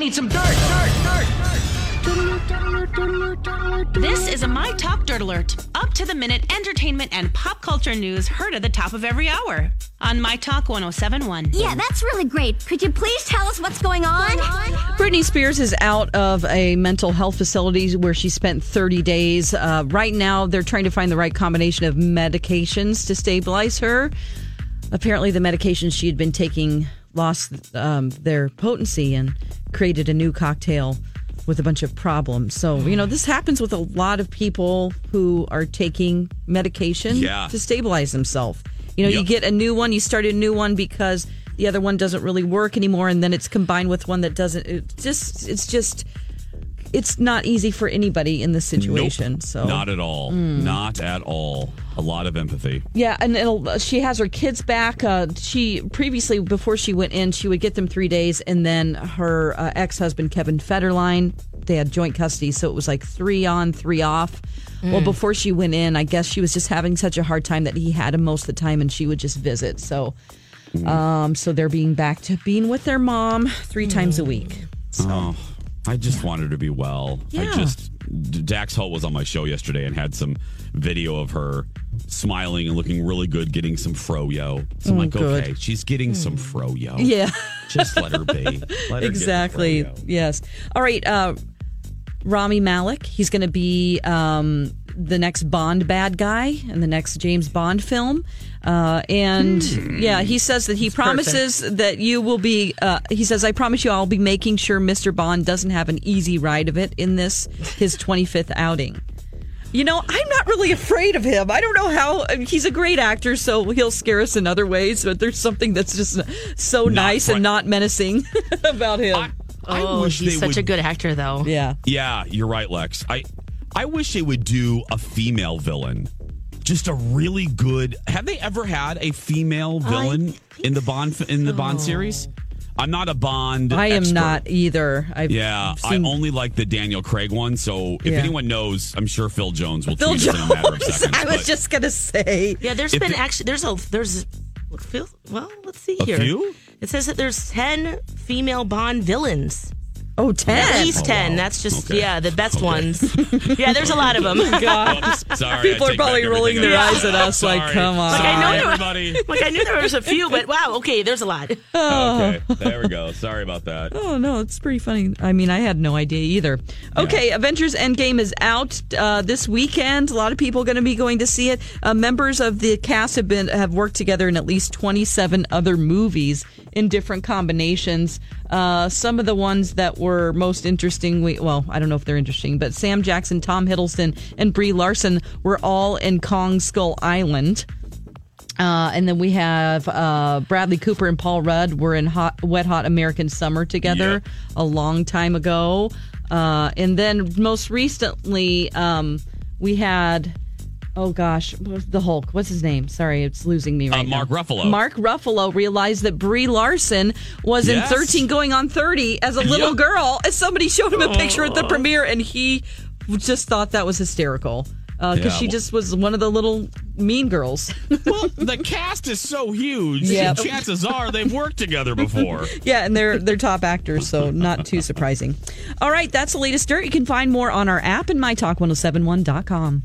need some dirt, dirt, dirt. This is a My Talk Dirt Alert. Up to the minute entertainment and pop culture news heard at the top of every hour on My Talk 1071. Yeah, that's really great. Could you please tell us what's going on? Britney Spears is out of a mental health facility where she spent 30 days. Uh, right now, they're trying to find the right combination of medications to stabilize her. Apparently, the medications she had been taking lost um, their potency and created a new cocktail with a bunch of problems. So, you know, this happens with a lot of people who are taking medication Yeah. to stabilize themselves. You know, you get a new one, you start a new one because the other one doesn't really work anymore, and then it's combined with one that doesn't. It just, it's just, it's not easy for anybody in this situation. Nope. So, Not at all. Mm. Not at all. A lot of empathy. yeah, and it'll, she has her kids back. Uh, she previously, before she went in, she would get them three days, and then her uh, ex husband Kevin Federline, they had joint custody, so it was like three on, three off. Well, Mm. before she went in, I guess she was just having such a hard time that he had him most of the time, and she would just visit. So, um, so they're being back to being with their mom three times a week. Oh, I just wanted her to be well. I just Dax Holt was on my show yesterday and had some video of her smiling and looking really good, getting some froyo. So I'm Oh, like, good. okay, she's getting some froyo. Yeah. just let her be. Let her get exactly. Yes. All right. Uh, Rami Malek. He's going to be um, the next Bond bad guy in the next James Bond film. Uh, and yeah, he says that he promises that you will be. Uh, he says, "I promise you, I'll be making sure Mr. Bond doesn't have an easy ride of it in this his 25th outing." You know, I'm not really afraid of him. I don't know how I mean, he's a great actor, so he'll scare us in other ways. But there's something that's just so nice fri- and not menacing about him. I, I Oh, wish he's they such would, a good actor, though. yeah. Yeah, you're right, Lex. I I wish they would do a female villain. Just a really good. Have they ever had a female villain in the Bond in the Bond series? I'm not a Bond. I am expert. not either. I've Yeah, seen I only like the Daniel Craig one. So if Yeah. anyone knows, I'm sure Phil Jones will Phil tweet us in a matter of Jones. seconds. I was but just gonna say. Yeah, there's been the- actually there's a there's feel- well, let's see A here. few? It says that there's ten female Bond villains. Oh, 10. At least Oh, ten. wow. That's just Okay. yeah, the best Okay. ones. yeah, there's a lot of them. God. Oops, sorry, I People are probably rolling their I eyes at us like, come on. Like, I know Sorry, there were- everybody. like I knew there was a few, but wow, okay, there's a lot. okay, there we go. Sorry about that. Oh no, it's pretty funny. I mean, I had no idea either. Okay, Avengers Endgame is out uh, this weekend. A lot of people are going to be going to see it. Uh, members of the cast have been have worked together in at least twenty seven other movies in different combinations. Uh, some of the ones that were most interesting, we, well, I don't know if they're interesting, but Sam Jackson, Tom Hiddleston, and Brie Larson were all in Kong Skull Island. Uh, and then we have uh, Bradley Cooper and Paul Rudd were in hot, Wet Hot American Summer together Yep. a long time ago. Uh, and then most recently, um, we had, oh gosh, the Hulk. What's his name? Sorry, it's losing me right Uh, Mark now. Ruffalo. Mark Ruffalo realized that Brie Larson was Yes. in 13 going on 30 as a little Yep. girl. And somebody showed him a picture at the premiere, and he just thought that was hysterical. Because Yeah, she well- just was one of the little mean girls. Well, the cast is so huge. Yeah. Chances are they've worked together before. Yeah, and they're they're top actors, so not too surprising. All right, that's the latest dirt. You can find more on our app and mytalk1071.com.